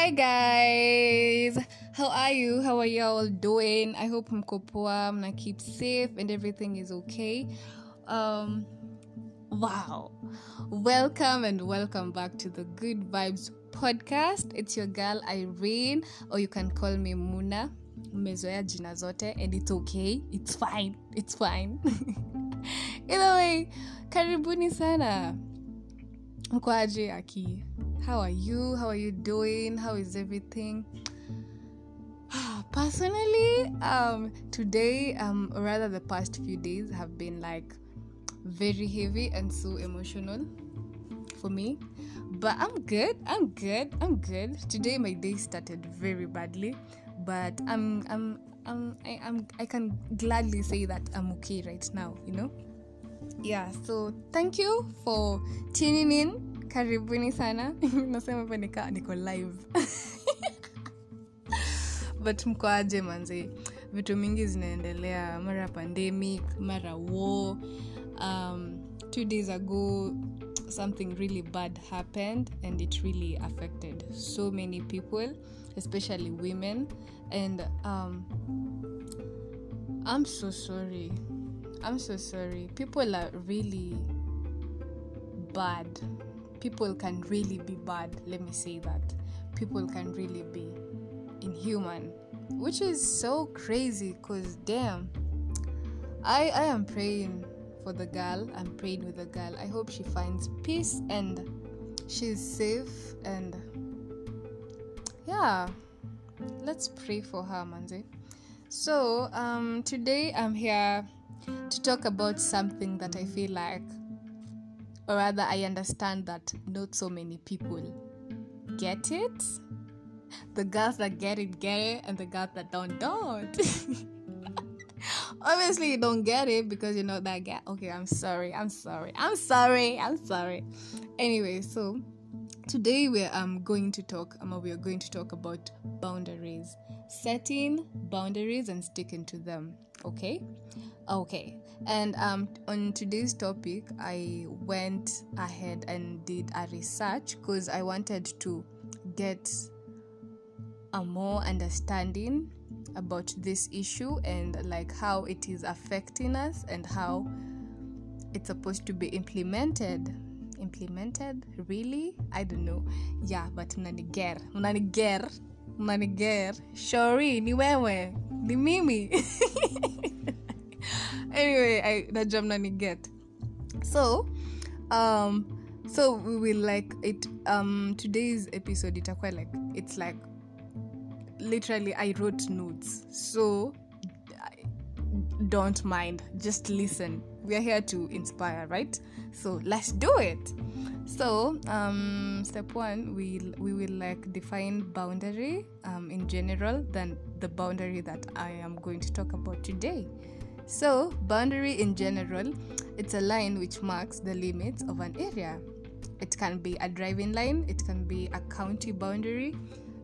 Hi guys, how are you? How are you all doing? I hope mko poa, mna keep safe and everything is okay. Um, wow, welcome and welcome back to the Good Vibes podcast. It's your girl Irene, or you can call me Muna. Mmezoea jina zote, and it's okay. It's fine. It's fine. Either way, karibuni sana. Mko aje aki? How are you? How are you doing? How is everything? Personally, um, today, um, or rather the past few days have been like very heavy and so emotional for me. But I'm good. I'm good. I'm good. Today my day started very badly, but I'm I'm I'm I, I'm I can gladly say that I'm okay right now. You know. Yeah. So thank you for tuning in. Karibuni sana. Nasema hapa nikaa niko live. but mko aje manze vitu mingi zinaendelea mara pandemic mara war um, two days ago something really bad happened and it really affected so many people especially women and um, i'm so sorry i'm so sorry. People are really bad. People can really be bad let me say that. People can really be inhuman which is so crazy because damn i i am praying for the girl. I'm praying with the girl. I hope she finds peace and she's safe and yeah. Let's pray for her manze. So um today i'm here to talk about something that i feel like or rather i understand that not so many people get it. The girls that get it get it and the girls that don't don't. Obviously you don't get it because you're not that guy. Okay i'm sorry i'm sorry i'm sorry i'm sorry. Anyway so today we're um, going to talk um, we are going to talk about boundaries. Setting boundaries and sticking to them okay? Okay and um, on today's topic i went ahead and did a research because i wanted to get a more understanding about this issue and like how it is affecting us and how it's supposed to be implemented implemented? Really? I don't know. Yeah but mnaniger mnaniger mnaniger. Shori ni wewe ni mimi. Anyway i najua mnaniget. So um so we will like it um today's episode itakuwa like it's like literally i wrote notes. So don't mind. Just listen we are here to inspire right? So let's do it. So um, step one we we will like define boundary um, in general than the boundary that i am going to talk about today. So boundary in general it's a line which marks the limits of an area. It can be a driving line it can be a county boundary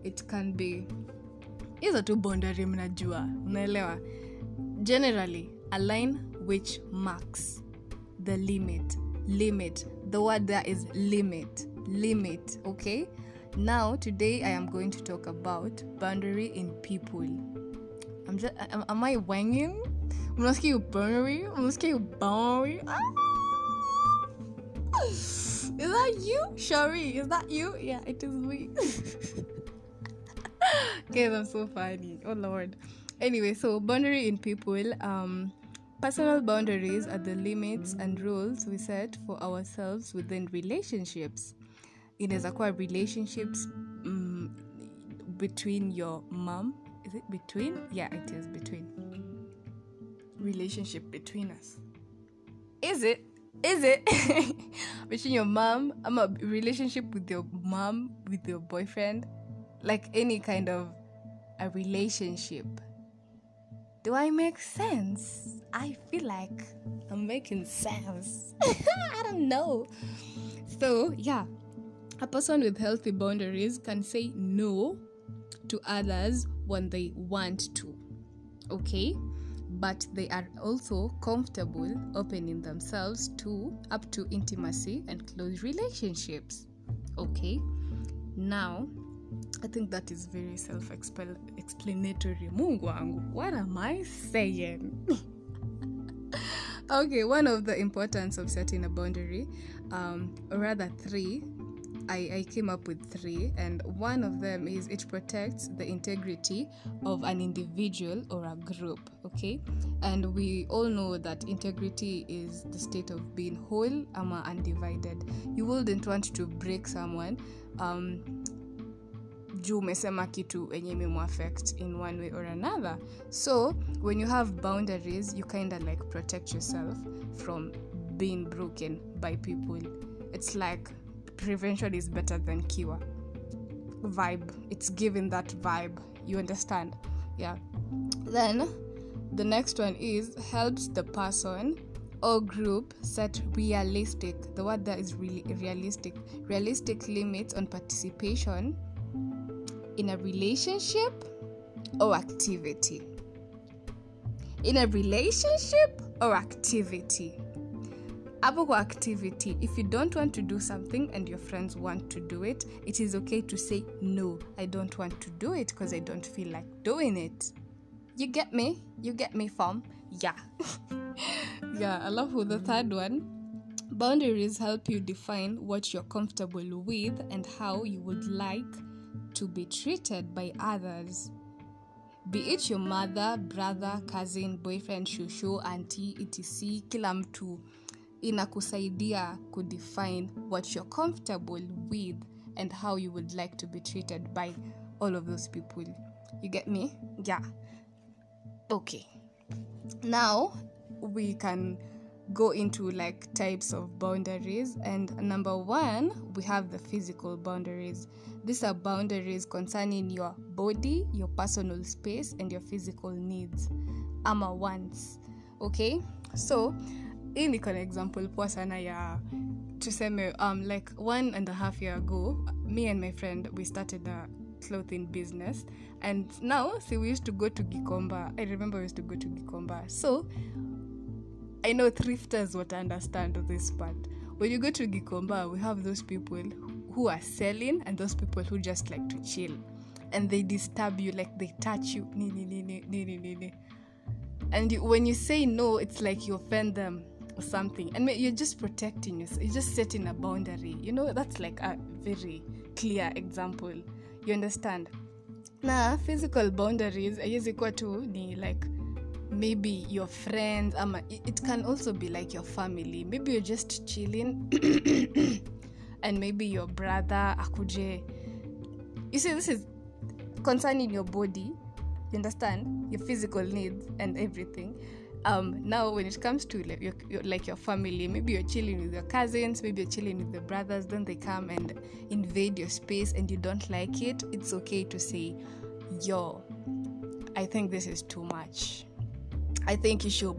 it can be hizo tu boundary mnajua generally a line which marks the limit limit. The word there is limit limit okay? Now today i am going to talk about boundary in people. I'm just am, am i wanging mnasikia you boundary mnasikia you boundary. Ah! is that you? Shari is that you? Yeah it is me. Okay i'm so funny. Oh lord. Anyway so boundary in people um personal boundaries are the limits and rules we set for ourselves within relationships. Inaweza kuwa relationships um, between your mom is it between? Yeah it is between. Relationship between us. Is it? Is it? Between your mom i'm a relationship with your mom with your boyfriend like any kind of a relationship do I make sense? I feel like I'm making sense. I don't know. So, yeah, a person with healthy boundaries can say no to others when they want to, okay? But they are also comfortable opening themselves to up to intimacy and close relationships, okay? Now, I think that is very self-explanatory. Mungu wangu, what am I saying? okay, one of the importance of setting a boundary, um, or rather three, I, I came up with three, and one of them is it protects the integrity of an individual or a group. Okay, and we all know that integrity is the state of being whole ama undivided. You wouldn't want to break someone. Um, juu umesema kitu enye imemwaffect in one way or another. So when you have boundaries you kind of like protect yourself from being broken by people. It's like prevention is better than cure. Vibe. It's giving that vibe. You understand? Yeah. Then the next one is helps the person or group set realistic. The word there is really realistic. Realistic limits on participation in a relationship or activity? In a relationship or activity? Kwa activity. If you don't want to do something and your friends want to do it it is okay to say no i don't want to do it because i don't feel like doing it. You get me? You get me fam? Yeah. Yeah i love the third one. Boundaries help you define what you're comfortable with and how you would like to be treated by others. Be it your mother brother cousin boyfriend shushu auntie etc. Kila mtu inakusaidia kudefine what you're comfortable with and how you would like to be treated by all of those people. You get me? Yeah. Okay. Now we can go into like types of boundaries. And number one we have the physical boundaries. These are boundaries concerning your body your personal space and your physical needs. Ama wants okay? So hii niko na example poa sana ya tuseme um, like one and a half year ago me and my friend we started a clothing business. And now see we used to go to gikomba. I remember we used to go to gikomba. So I know thrifters would understand this part. When you go to Gikomba, we have those people who are selling and those people who just like to chill. And they disturb you, like they touch you. And when you say no, it's like you offend them or something. And you're just protecting yourself. You're just setting a boundary. You know, that's like a very clear example. You understand? Na physical boundaries, haiwezi kuwa tu ni like maybe your friends ama it can also be like your family. Maybe you're just chilling and maybe your brother akuje. You see this is concerning your body you understand? Your physical needs and everything. Um, now when it comes to like your, your, like your family maybe you're chilling with your cousins maybe you're chilling with your brothers then they come and invade your space and you don't like it it's okay to say yo i think this is too much I think you should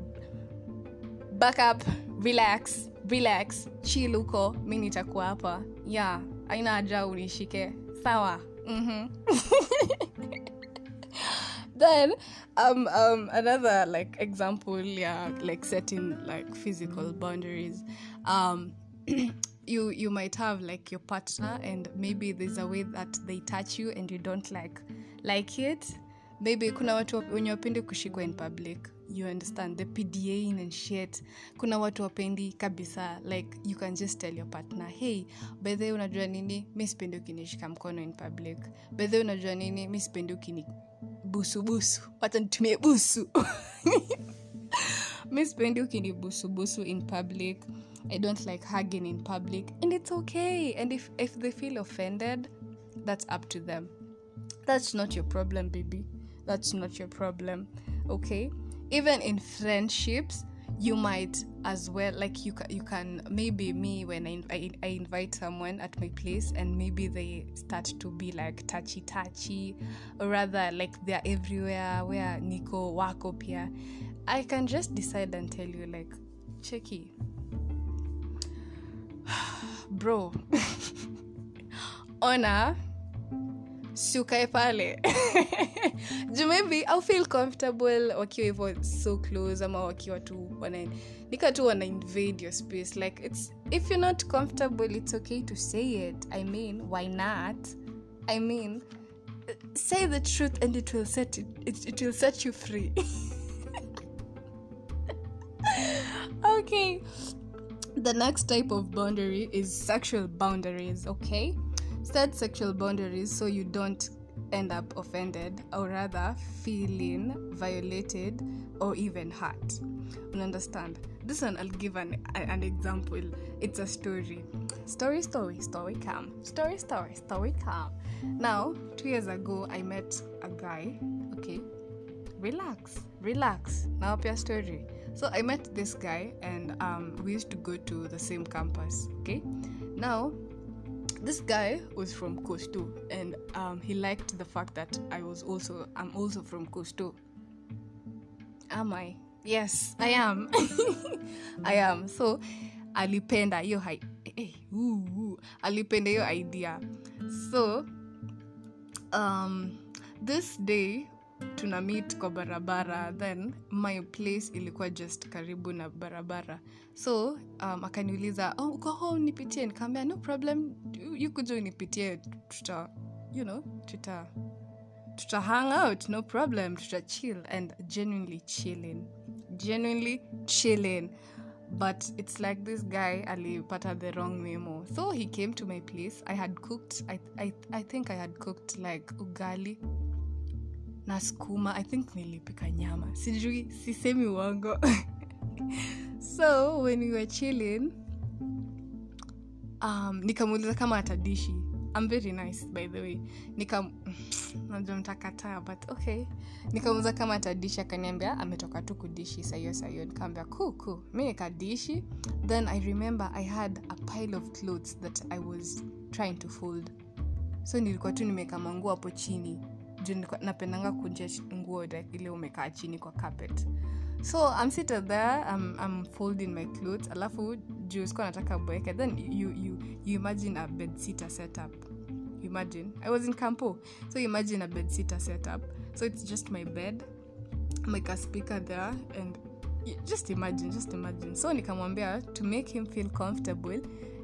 back up, relax, relax, chill huko, mi nitakuwa hapa. Yeah, aina haja unishike. Sawa. Mm-hmm. then um um another like example yeah like setting like physical boundaries um you you might have like your partner and maybe there's a way that they touch you and you don't like like it maybe kuna watu wenye wapindi kushikwa in public you understand the pda and shit. Kuna watu wapendi kabisa like you can just tell your partner hey bedhe unajua nini? Mi sipendi ukinishika mkono in public. Bedhe unajua nini? Mi sipendi ukini busubusu wacha nitumie busu. Mi sipendi ukini busubusu in public. I don't like hugging in public. And it's okay. And if, if they feel offended that's up to them. That's not your problem baby. That's not your problem. Okay even in friendships you might as well like you you can maybe me when I, I I invite someone at my place and maybe they start to be like touchy touchy or rather like they're everywhere where Nico? Wako pia I can just decide and tell you like checky. Bro ona siukae pale juu maybe au feel comfortable wakiwa hivyo so close ama wakiwa tu wana nika tu wana invade your space like it's if you're not comfortable it's okay to say it i mean why not I mean, say the truth and it will set it, it, it will set you free. okay. The next type of boundary is sexual boundaries, okay? Set sexual boundaries so you don't end up offended or rather feeling violated or even hurt. You understand? This one I'll give an, an example. It's a story. Story, story, story come. Story, story, story come. Now, two years ago, I met a guy. Okay, relax, relax. Now, up your story. So I met this guy, and um, we used to go to the same campus. Okay, now this guy was from Coastal, and um, he liked the fact that I was also I'm also from Coastal. Am I? Yes, I am. I am. So alipenda hiyo hai eh, uh, alipenda hiyo idea. So um, this day tuna meet kwa barabara then my place ilikuwa just karibu na barabara. So um, akaniuliza oh, uko home nipitie nikaambia no problem. You kuja tuta you know tuta tuta hang out no problem. Tuta chill and genuinely chilling genuinely chilling but it's like this guy alipata the wrong memo. So he came to my place. I had cooked i, I, I think i had cooked like ugali na skuma i think nilipika nyama. Sijui sisemi uongo. So when we were chilling um, nikamuuliza kama atadishi I'm very nice by the way. Nika najua mtakataa but okay. Nikamuuliza kama atadishi akaniambia ametoka tu kudishi sahiyo sahiyo nikaambia kuku mi nikadishi then i remember i had a pile of clothes that i was trying to fold. So nilikuwa tu nimeweka manguo hapo chini napendanga kunja nguo like ile umekaa chini kwa carpet. So i'm seated there I'm, I'm folding my clothes alafu juu sikuwa nataka boeke then you, you, you imagine a bed sitter setup. Imagine. I was in campo so imagine a bed sitter setup. So it's just my bed like a speaker there and just imagine just imagine. So nikamwambia to make him feel comfortable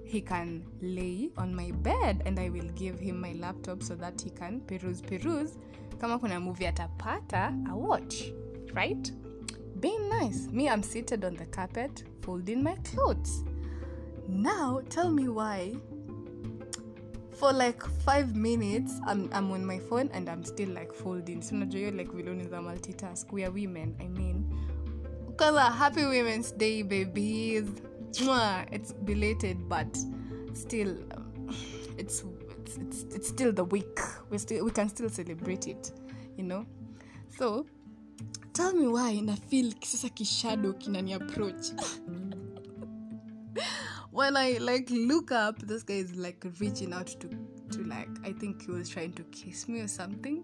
he can lay on my bed and i will give him my laptop so that he can peruse peruse. Kama kuna movie atapata a watch right? Being nice. Me i'm seated on the carpet folding my clothes. Now tell me why for like five minutes I'm, I'm on my phone and i'm still like folding. So hiyo like viloni za multitask. We are women i mean. Because happy women's day babies it's belated but still um, it's, it's it's it's still the week. We still we can still celebrate it you know? So tell me why in na feel sasa kishado kinani approach. When i like look up this guy is like reaching out to to like i think he was trying to kiss me or something.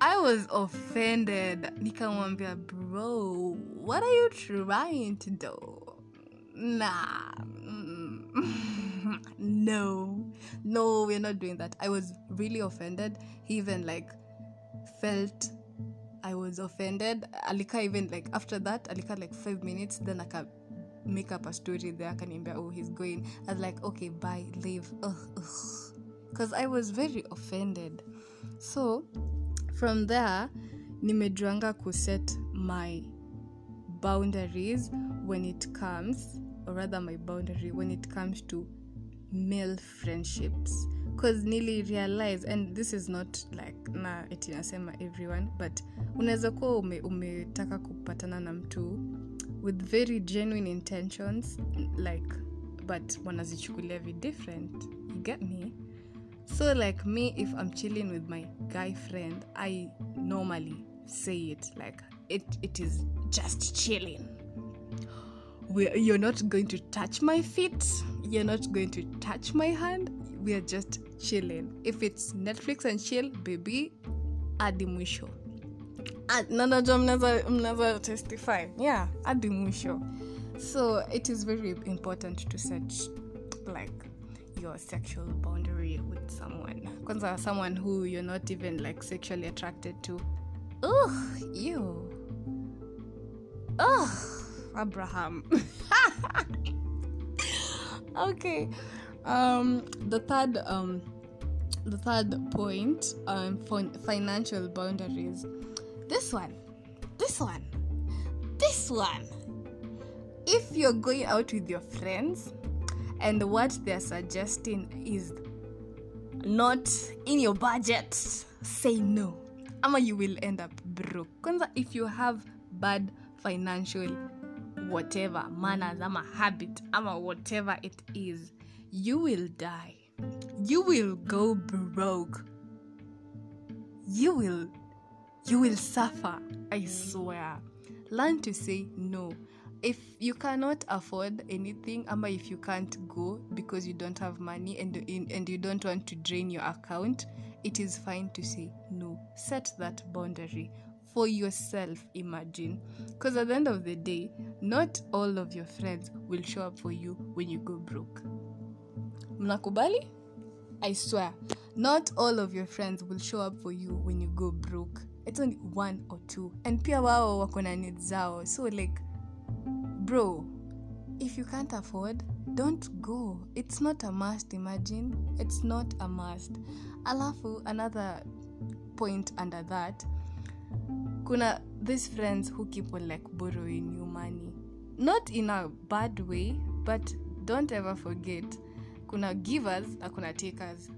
I was offended. Nikamwambia bro what are you trying to do nah. No. No we're not doing that. I was really offended. He even like felt i was offended. Alika even like after that alika like five minutes then aka make up a story there. Akaniambia oh he's going. I was like okay bye leave. Because i was very offended. So from there nimejuanga kuset my boundaries when it comes or rather my boundary when it comes to male friendships. Because nili realize and this is not like na eti nasema everyone but unaweza kuwa ume, umetaka kupatana na mtu with very genuine intentions like but wanazichukulia vi different. You get me? So like me if i'm chilling with my guy friend i normally say it like it, it is just chilling you're not going to touch my feet. You're not going to touch my hand. We are just chilling. If it's netflix and chill baby hadi mwisho. Nanajua mnaweza testify yeah hadi mwisho. So it is very important to set like your sexual boundary with someone. Kwanza someone who you're not even like sexually attracted to. Ugh you ugh abraham. Okay um the third um the third point um fin- financial boundaries. This one this one this one. If you're going out with your friends and what they're suggesting is not in your budget say no. Ama you will end up broke. If you have bad financial whatever manners ama habit ama whatever it is you will die. You will go broke. You will you will suffer i swear. Learn to say no. If you cannot afford anything ama if you can't go because you don't have money and and you don't want to drain your account it is fine to say no. Set that boundary for yourself imagine. Because at the end of the day not all of your friends will show up for you when you go broke. Mnakubali? I swear not all of your friends will show up for you when you go broke. It's only one or two. And pia wao wako na needs zao. So like bro if you can't afford don't go. It's not a must imagine. It's not a must. Alafu another point under that kuna these friends who keep on like borrowing you money. Not in a bad way but don't ever forget kuna givers na kuna takers.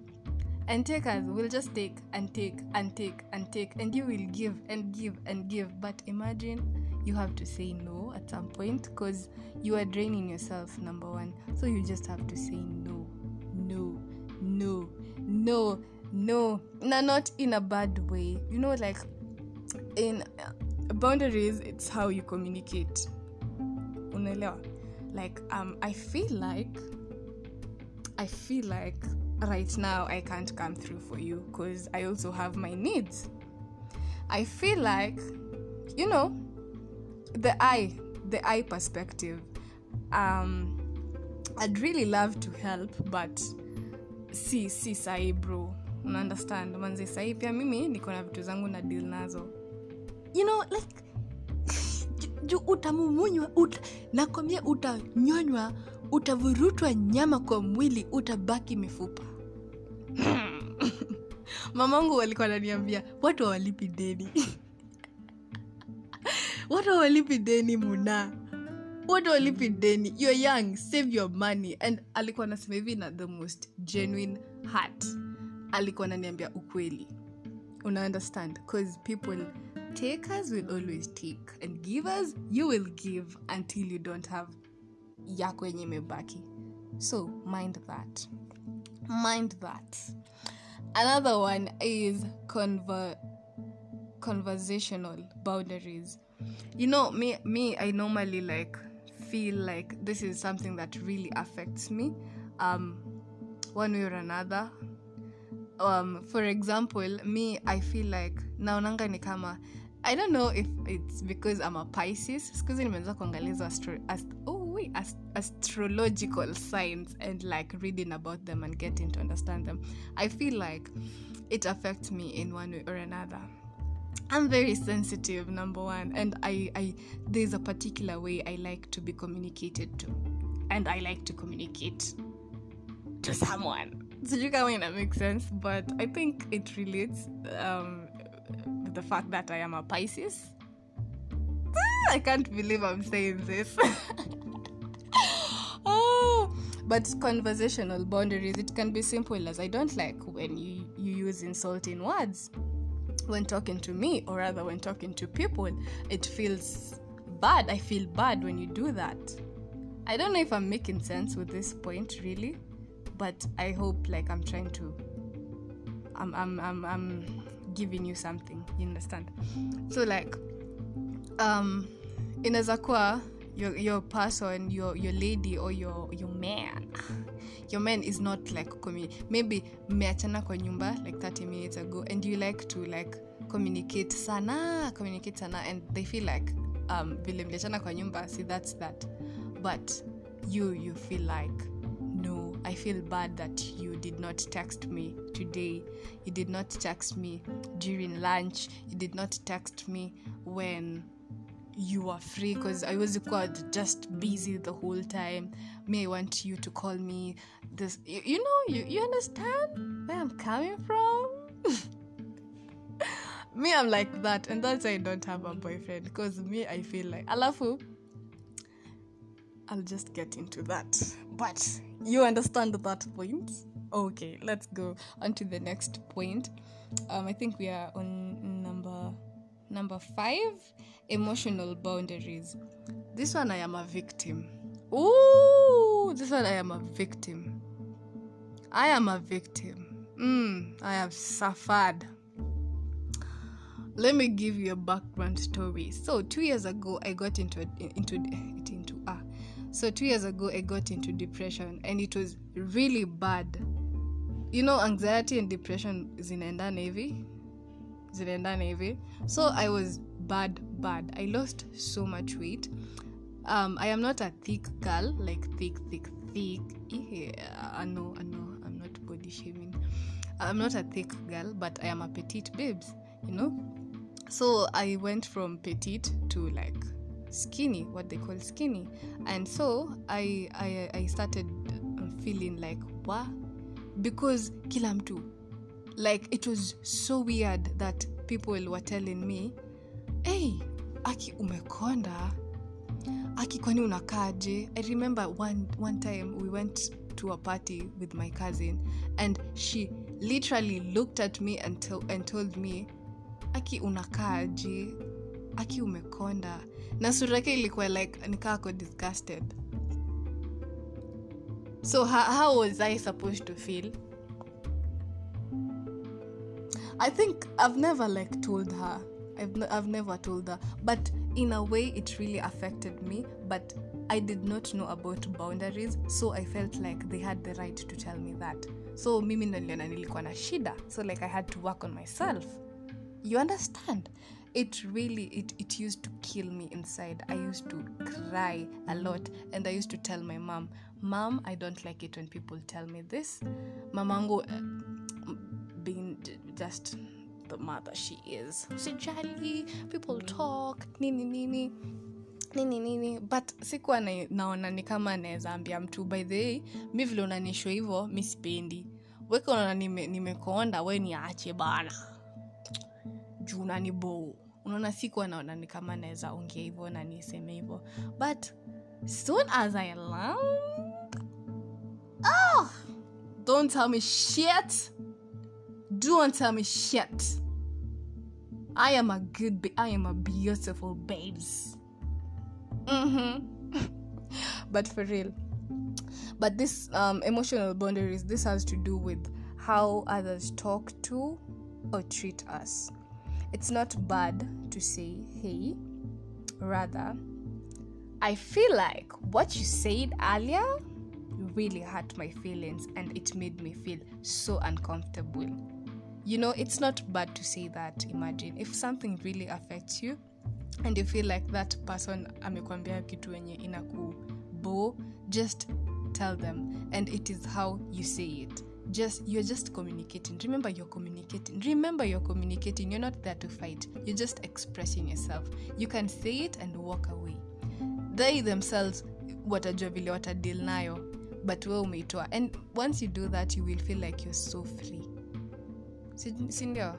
And takers will just take and take and take and take and you will give and give and give. But imagine you have to say no at some point because you are draining yourself number one. So you just have to say no no no no no. No not in a bad way. You know like in boundaries it's how you communicate. Unaelewa? Like um i feel like i feel like right now i can't come through for you because i also have my needs. I feel like you know the eye the eye perspective um i'd really love to help but si si sahi bro. Una understand manzi sahi pia mimi niko na vitu zangu na deal nazo you know like juu utamumunywa uta, nakwambia utanyonywa utavurutwa nyama kwa mwili utabaki mifupa. Mamangu walikuwa naniambia watu hawalipi deni. Watu hawalipi deni muna. Watu hawalipi deni. You're young save your money. And alikuwa anasema hivi na the most genuine heart. Alikuwa ananiambia ukweli. Una understand? Cause people takers will always take and givers you will give until you don't have yako yenye so mind that. Mind that. Another one is conver- conversational boundaries. You know me me i normally like feel like this is something that really affects me um one way or another um for example me i feel like naonanga ni kama i don't know if it's because i'm a pisces. Skuzi nimeanza kuangaliza astro, ast, oh wait, ast, astrological signs and like reading about them and getting to understand them. I feel like it affects me in one way or another. I'm very sensitive, number one, and I, I there's a particular way I like to be communicated to, and I like to communicate to someone. Sijui kama ina make sense. But i think it relates um, with the fact that i am a pisces. Ah, i can't believe i'm saying this. Oh, but conversational boundaries it can be simple as i don't like when you, you use insulting words. When talking to me or rather when talking to people it feels bad. I feel bad when you do that. I don't know if i'm making sense with this point really but i hope like i'm trying to i'm i'm i'm, I'm giving you something you understand? So like um inaweza kuwa your, your person your, your lady or your, your man your man is not like maybe mmeachana kwa nyumba like 30 minutes ago and you like to like communicate sana communicate sana and they feel like um vile mliachana kwa nyumba see that's that. But you you feel like i feel bad that you did not text me today. You did not text me during lunch. You did not text me when you were free because i was just busy the whole time. Me i want you to call me this you, you know you, you understand where i'm coming from? Me i'm like that and that's why i don't have a boyfriend because me i feel like alafu i'll just get into that. But you understand that point? Okay let's go on to the next point. Um i think we are on number number five emotional boundaries. This one i am a victim. Ooh, this one i am a victim. I am a victim. Mm, i have suffered. Let me give you a background story. So two years ago i got into into so two years ago i got into depression and it was really bad. You know anxiety and depression zinaendana hivi zinaendana hivi so i was bad bad. I lost so much weight. Um i am not a thick girl like thick thick thick. Yeah, i know i know. I'm not body shaming. I'm not a thick girl but i am a petite babes you know? So i went from petite to like skinny what they call skinny. And so i i, I started um, feeling like what because kila mtu like it was so weird that people were telling me hey aki umekonda? Aki kwani unakaje i remember one, one time we went to a party with my cousin and she literally looked at me and, to, and told me aki unakaaje? Aki umekonda na sura yake ilikuwa like nikaako disgusted. So how, was i supposed to feel? I think i've never like told her. I've, I've never told her. But in a way it really affected me. But i did not know about boundaries. So i felt like they had the right to tell me that. So mimi naliona nilikuwa na shida. So like i had to work on myself. You understand it really it, it used to kill me inside. I used to cry a lot and i used to tell my mom mom i don't like it when people tell me this. Mamangu uh, being just the mother she is. Sijali people talk nini nini nini nini. But sikuwa na, naona ni kama anaweza ambia mtu by the way mi vile unanishwa hivyo mi sipendi. Weke unaona nime- we niache bana juu unanibou unaona sikuwa naona ni kama naweza ongea hivyo na niseme hivyo. But soon as i learned oh, don't tell me shit. Don't tell me shit. I am a good i am a beautiful babes. Mm-hmm. but for real. But this um, emotional boundaries this has to do with how others talk to or treat us it's not bad to say hey. Rather i feel like what you said earlier really hurt my feelings and it made me feel so uncomfortable. You know it's not bad to say that. Imagine if something really affects you and you feel like that person amekwambia kitu wenye inakubo just tell them and it is how you say it just you're just communicating. Remember you're communicating. Remember you're communicating. You're not there to fight. You're just expressing yourself. You can say it and walk away. They themselves what a watajua vile watadil nayo but we umeitoa. And once you do that you will feel like you're so free. Si- sindio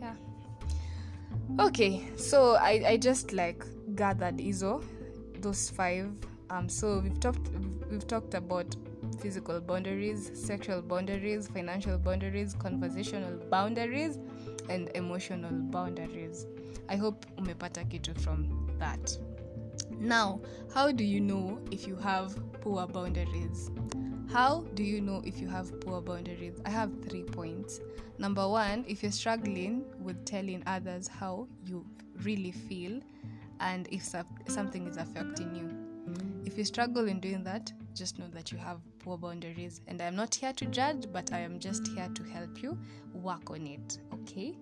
yeah. Okay so I, I just like gathered hizo those five. Um so we've talked we've talked about physical boundaries sexual boundaries financial boundaries conversational boundaries and emotional boundaries i hope umepata kitu from that now how do you know if you have poor boundaries how do you know if you have poor boundaries? I have three points. Number one, if you're struggling with telling others how you really feel and if something is affecting you. If you struggle in doing that, just know that you have poor boundaries. And I'm not here to judge, but I am just here to help you work on it, okay?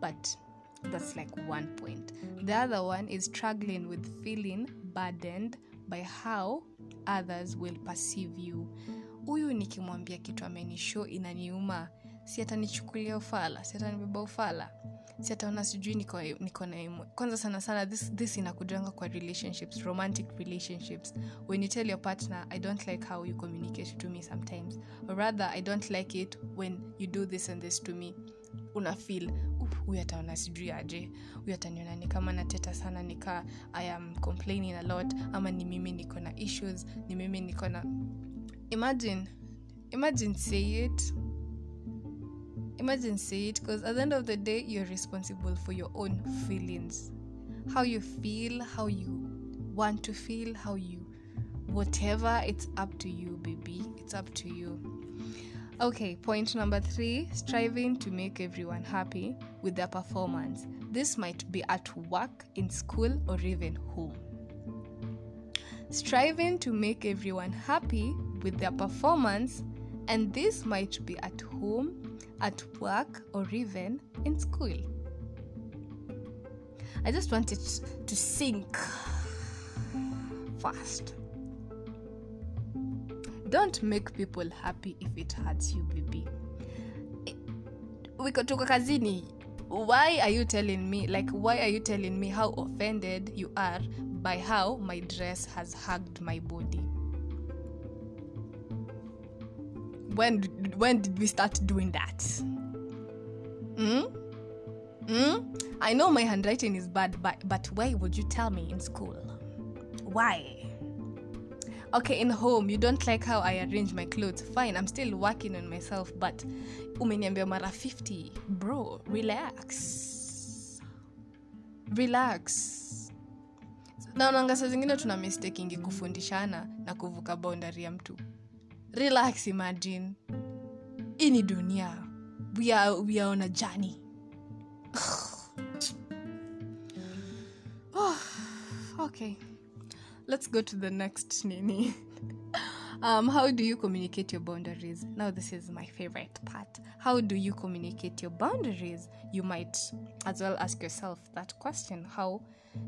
But that's like one point. The other one is struggling with feeling burdened by how others will perceive you huyu nikimwambia kitu amenishow inaniuma si atanichukulia ufala si atanibeba ufala si ataona sijui niko niko na kwanza sana sana this, this inakujanga kwa relationships romantic relationships. When you tell your partner i don't like how you communicate to me sometimes or rather i don't like it when you do this and this to me una feel huyu ataona sijui aje. Huyu ataniona ni kama nateta sana nika i am complaining a lot ama ni mimi niko na issues ni mimi niko na imagine imagine say it imagine say it because at the end of the day you're responsible for your own feelings. How you feel how you want to feel how you whatever it's up to you baby. It's up to you. Okay point number three striving to make everyone happy with their performance. This might be at work in school or even home. Striving to make everyone happy with their performance, and this might be at home, at work, or even in school. I just want it to sink fast. Don't make people happy if it hurts you, baby. We kutoka kazini why are you telling me like why are you telling me how offended you are by how my dress has hugged my body when when did we start doing that? Hmm? Hmm? i know my handwriting is bad but, but why would you tell me in school? Why? Okay in home you don't like how i arrange my clothes. Fine i'm still working on myself but umeniambia mara 50 bro relax. Relax. Naonanga saa zingine tuna mistakingi kufundishana na kuvuka boundary ya mtu relax imagine. Hii ni dunia. We are, we are on a journey. Oh, okay. Let's go to the next nini. Um, how do you communicate your boundaries? Now this is my favorite part. How do you communicate your boundaries? You might as well ask yourself that question. How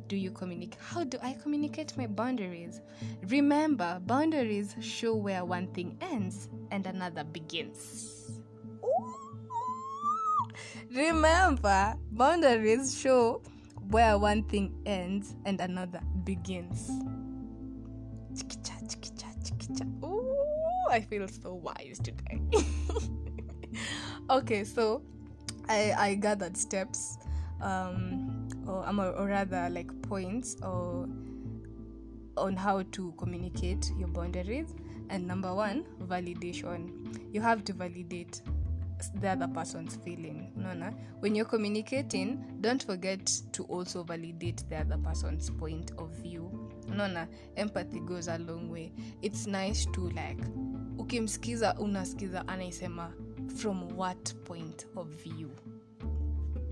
do you communicate? How do i communicate my boundaries? Remember boundaries show where one thing ends and another begins. Remember boundaries show where one thing ends and another begins. Ooh, I feel so wise today. okay, so I I gathered steps, um, or, um, or rather like points, or on how to communicate your boundaries. And number one, validation. You have to validate the other person's feeling. No. When you're communicating, don't forget to also validate the other person's point of view. No. Empathy goes a long way. It's nice to like, ukimsikiza unasikiza anaisema from what point of view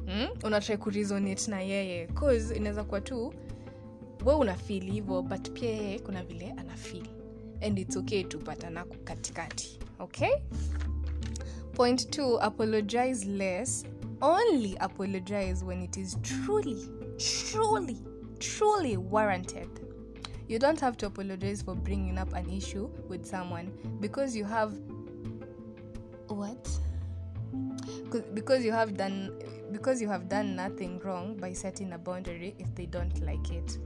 hmm? unatry kuresonate na yeye. Cause inaweza kuwa tu we una feel hivyo but pia yeye kuna vile ana feel. And its okay tupatana katikati. Okay? Point two apologize less. Only apologize when it is truly truly truly warranted. You don't have to apologize for bringing up an issue with someone because you have what? Because you have done because you have done nothing wrong by setting a boundary if they don't like it.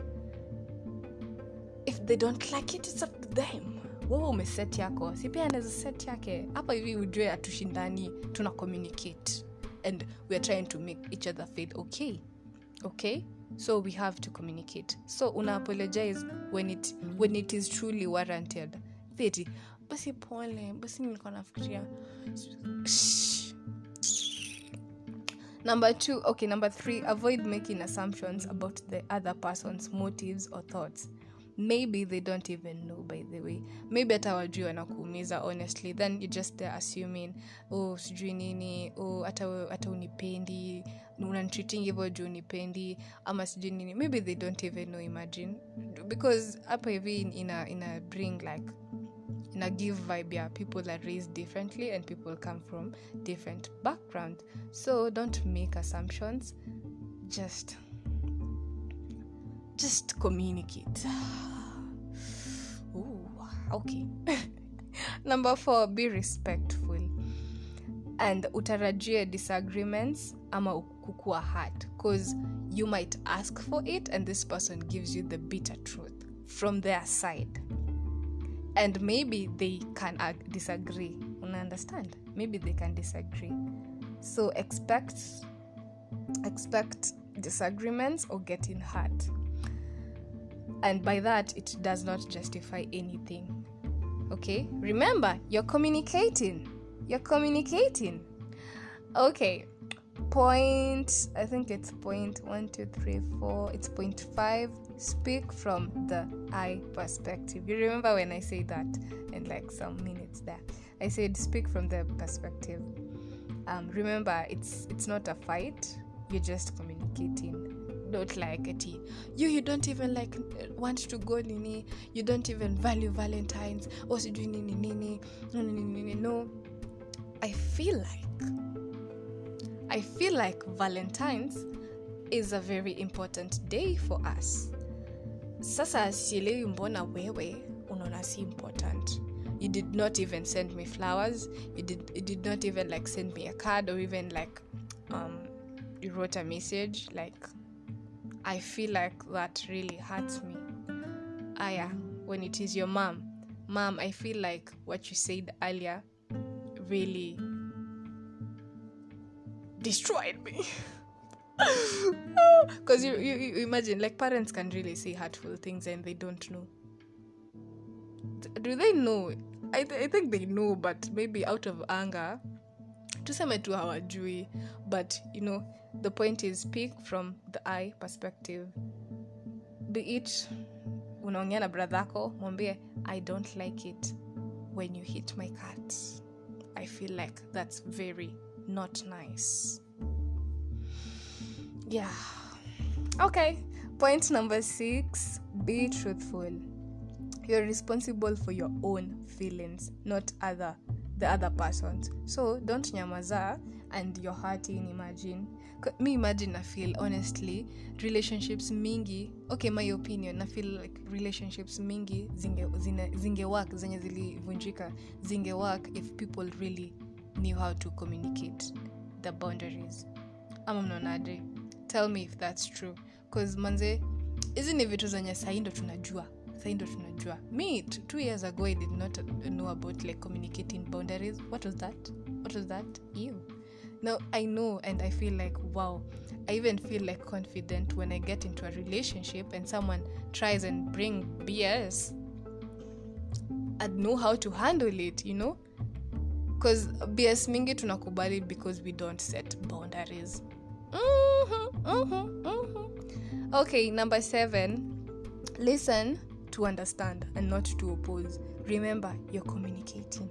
If they don't like it it's up to them. Wewe umeset yako. Si pia anaweza set yake. Hapa hivi ujue atushindani tuna communicate. And weare trying to make each other feel okay. Okay? So we have to communicate. So una apologize when it, when it is truly warranted. Theti basi pole basi nilikuwa nafikiria. Number two, okay, number three, avoid making assumptions about the other person's motives or thoughts. Maybe they don't even know, by the way. Maybe hata wajui wanakuumiza honestly, then you just there assuming, oh, sijui nini, oh, hata unipendi, unanitreating hivyo juu unipendi, ama sijui nini. Maybe they don't even know, imagine. Because hapa hivi ina, ina bring like in a give vibe yeah people are raised differently and people come from different background. So don't make assumptions. Just just communicate. Ooh, okay. Number four be respectful. And utarajie disagreements ama kukua hard because you might ask for it and this person gives you the bitter truth from their side and maybe they can ag- disagree. Una understand? Maybe they can disagree. So expect expect disagreements or getting hurt. And by that it does not justify anything. Okay? Remember you're communicating. You're communicating. Okay point i think it's point one two three four. It's point five. Speak from the i perspective. You remember when i say that in like some minutes there? I said speak from the perspective. Um, remember it's it's not a fight. You're just communicating. Don't like it you you don't even like want to go nini. You don't even value valentines. Or sijui nini nini. No nini. No. I feel like i feel like valentines is a very important day for us. Sasa sielewi mbona wewe unaona si important. You did not even send me flowers. You did, you did not even like send me a card or even like um, you wrote a message. Like i feel like that really hurts me. Aya when it is your mom. Mom i feel like what you said earlier really destroyed me. Because you, you, you imagine like parents can really say hurtful things and they don't know. Do they know? I, th- I think they know but maybe out of anger. Tuseme tu hawajui but you know the point is speak from the i perspective. Be it unaongea na mwambie i don't like it when you hit my cat i feel like that's very not nice. Yeah. Okay. Point number six be truthful. You're responsible for your own feelings not other the other person's. So don't nyamaza and you're hurting imagine. Me imagine i feel honestly relationships mingi. Okay my opinion i feel like relationships mingi zinge, zine, zinge work zenye zilivunjika zinge work if people really knew how to communicate the boundaries. Ama mnaonaje tell me if that's true. Because manze hizi ni vitu zenye sahii ndo tunajua? Sahii ndo tunajua. Me two years ago i did not know about like communicating boundaries. What was that? What was that? You now i know and i feel like wow. I even feel like confident when i get into a relationship and someone tries and bring bs i'd know how to handle it you know bs mingi tunakubali because we don't set boundaries. Mhm, mhm, mhm. okay number seven. Listen to understand and not to oppose. Remember you're communicating.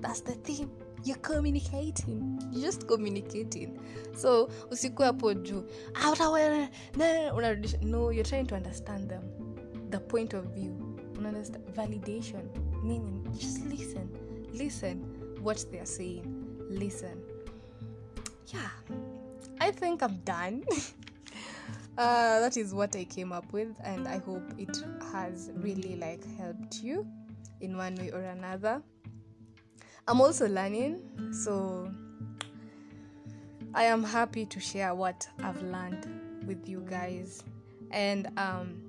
That's the thing. You're communicating. You're just communicating. So usiku hapo juu. "Ah, utawe- na- unarudisha." no you're trying to understand them. The point of view. Validation. Meaning just listen. Listen what they're saying listen. Yeah. I think i'm done. Uh, that is what i came up with and i hope it has really like helped you in one way or another. I'm also learning so i am happy to share what i've learned with you guys. And um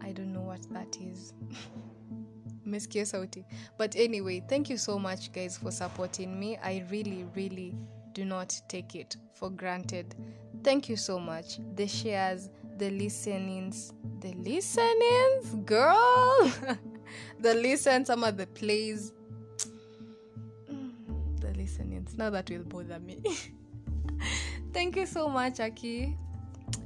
i don't know what that is Meskia sauti. But anyway, thank you so much, guys, for supporting me. I really, really do not take it for granted. Thank you so much. The shares, the listenings, the listenings, girl, the listens, some of the plays, Mm, the listenings. Now that will bother me. thank you so much, Aki.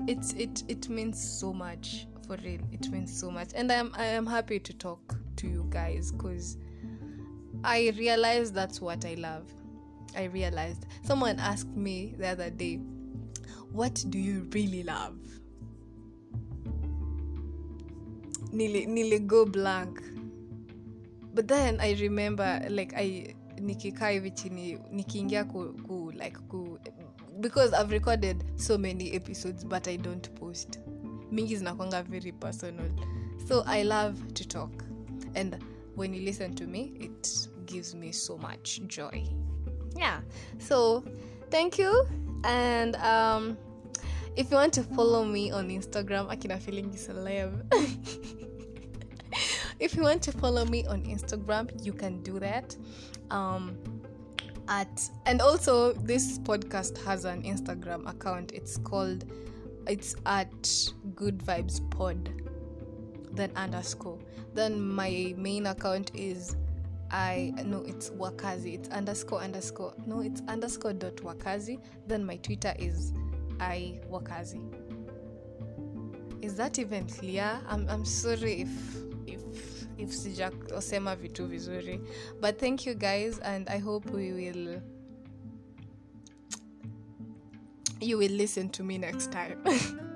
It's it it means so much for real. It means so much, and I am I am happy to talk to you guys because I realized that's what I love. I realized someone asked me the other day, "What do you really love?" Nearly, nearly go blank. But then I remember, like I nikikaa hivi chini nikiingia ku, ku like ku because I've recorded so many episodes but I don't post. Mingi zinakwanga very personal. So I love to talk. And when you listen to me, it gives me so much joy. Yeah. So thank you. And um if you want to follow me on Instagram, Akina feeling is celeb. if you want to follow me on Instagram, you can do that. Um at and also this podcast has an Instagram account. It's called it's at Good Vibes Pod. Then underscore. Then my main account is I no it's Wakazi. It's underscore underscore. No, it's underscore dot Wakazi. Then my Twitter is I Wakazi. Is that even clear? I'm I'm sorry if if if sijakosema vitu vizuri. But thank you guys and I hope we will you will listen to me next time.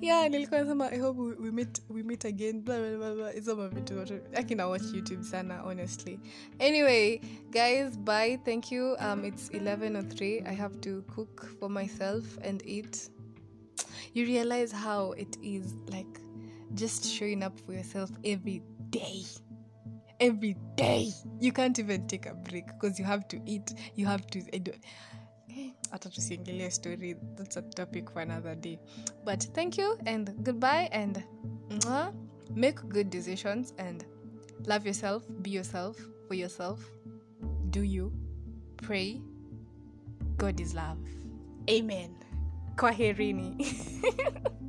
yeah nilikuwa nasema i hope we, we, meet, we meet again blah, blah, blah, blah. akina watch youtube sana honestly. Anyway guys bye. Thank you. Um it's 1103 i have to cook for myself and eat. You realize how it is like just showing up for yourself every day. Every day. You can't even take a break because you have to eat. You have to hata tusiingilie story that's a topic for another day. But thank you and goodbye and mwah, make good decisions and love yourself be yourself for yourself. Do you pray? God is love. Amen. Kwaherini